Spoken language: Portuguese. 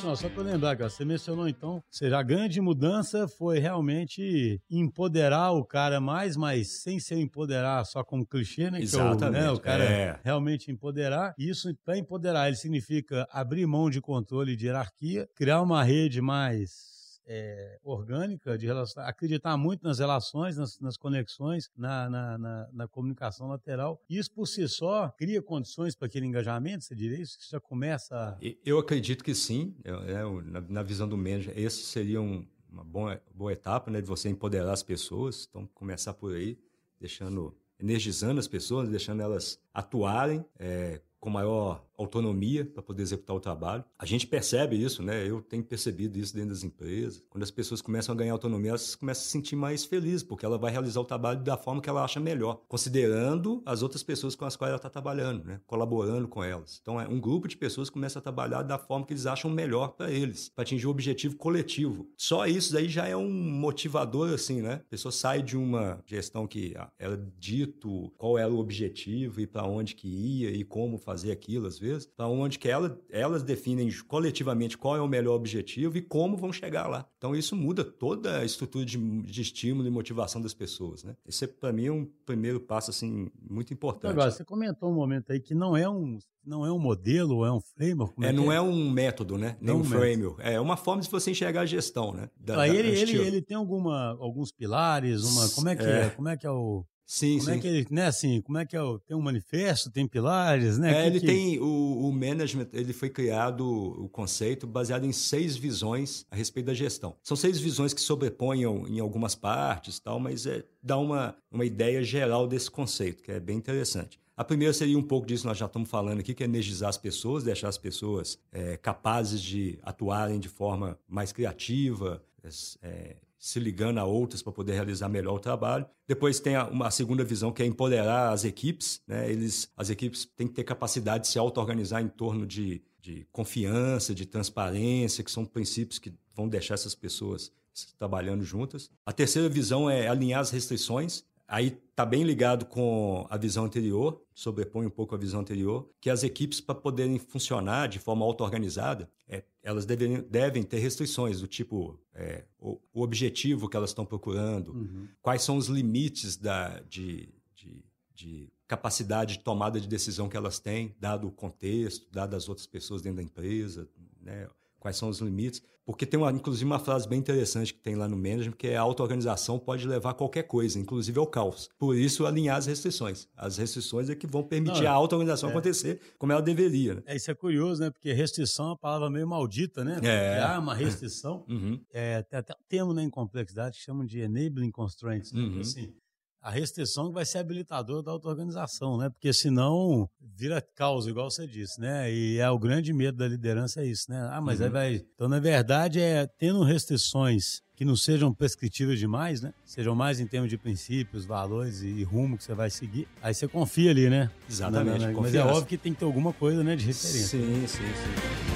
só para lembrar, cara, você mencionou então, seja, a grande mudança foi realmente empoderar o cara mais, mas sem ser empoderar só como clichê, né? Exatamente. Que é né, o cara é. realmente empoderar. Isso, para empoderar, ele significa abrir mão de controle de hierarquia, criar uma rede mais é, orgânica, de relação, acreditar muito nas relações, nas, nas conexões, na, na, na, na, comunicação lateral. Isso por si só cria condições para aquele engajamento, você diria isso? Já começa. A... Eu acredito que sim. Eu, na, na, visão do manager, esse seria um, uma boa, boa etapa né, de você empoderar as pessoas. Então, começar por aí, deixando energizando as pessoas, deixando elas atuarem é, com maior autonomia para poder executar o trabalho. A gente percebe isso, né? Eu tenho percebido isso dentro das empresas. Quando as pessoas começam a ganhar autonomia, elas começam a se sentir mais felizes, porque ela vai realizar o trabalho da forma que ela acha melhor, considerando as outras pessoas com as quais ela está trabalhando, né? Colaborando com elas. Então, é um grupo de pessoas começa a trabalhar da forma que eles acham melhor para eles, para atingir o objetivo coletivo. Só isso aí já é um motivador, assim, né? A pessoa sai de uma gestão que ah, era dito qual era o objetivo e para onde que ia e como fazer aquilo, às vezes vezes, para onde que ela, elas definem coletivamente qual é o melhor objetivo e como vão chegar lá. Então isso muda toda a estrutura de, de estímulo e motivação das pessoas, né? Esse para mim é um primeiro passo assim muito importante. Agora você comentou um momento aí que não é um não é um modelo, é um framework. É, é, não é? é? um método, né? Nem não um framework. É uma forma de você enxergar a gestão, né? Da, aí da, ele, ele, ele, tem alguma, alguns pilares, uma como é que é, é como é que é o Sim, como sim. é que ele, né, assim, como é que é o, tem um manifesto, tem pilares, né? É, que, ele que... tem o, o management, ele foi criado o conceito baseado em seis visões a respeito da gestão. São seis visões que sobrepõem em algumas partes, tal, mas é, dá uma, uma ideia geral desse conceito, que é bem interessante. A primeira seria um pouco disso que nós já estamos falando aqui, que é energizar as pessoas, deixar as pessoas é, capazes de atuarem de forma mais criativa, é, se ligando a outras para poder realizar melhor o trabalho. Depois tem a, uma segunda visão que é empoderar as equipes. Né? Eles, as equipes têm que ter capacidade de se auto-organizar em torno de, de confiança, de transparência, que são princípios que vão deixar essas pessoas trabalhando juntas. A terceira visão é alinhar as restrições. Aí está bem ligado com a visão anterior, sobrepõe um pouco a visão anterior, que as equipes, para poderem funcionar de forma auto-organizada, é, elas devem, devem ter restrições do tipo é, o, o, objetivo que elas estão procurando, uhum. quais são os limites da, de, de, de capacidade de tomada de decisão que elas têm, dado o contexto, dado as outras pessoas dentro da empresa, né? Quais são os limites. Porque tem, uma, inclusive, uma frase bem interessante que tem lá no management, que é a auto-organização pode levar a qualquer coisa, inclusive ao caos. Por isso, alinhar as restrições. As restrições é que vão permitir Não, a auto-organização é. acontecer como ela deveria. Né? É, isso é curioso, né? Porque restrição é uma palavra meio maldita, né? É. Ah, uma restrição. Uhum. É, tem até um termo né, em complexidade que chamam de enabling constraints. Né? Uhum. Assim, a restrição vai ser habilitadora da auto-organização, né? Porque senão vira caos, igual você disse, né? E é o grande medo da liderança é isso, né? Ah, mas uhum. aí vai. Então, na verdade, é tendo restrições que não sejam prescritivas demais, né? Sejam mais em termos de princípios, valores e rumo que você vai seguir. Aí você confia ali, né? Exatamente. Mas é óbvio que tem que ter alguma coisa, né, de referência. Sim, sim, sim.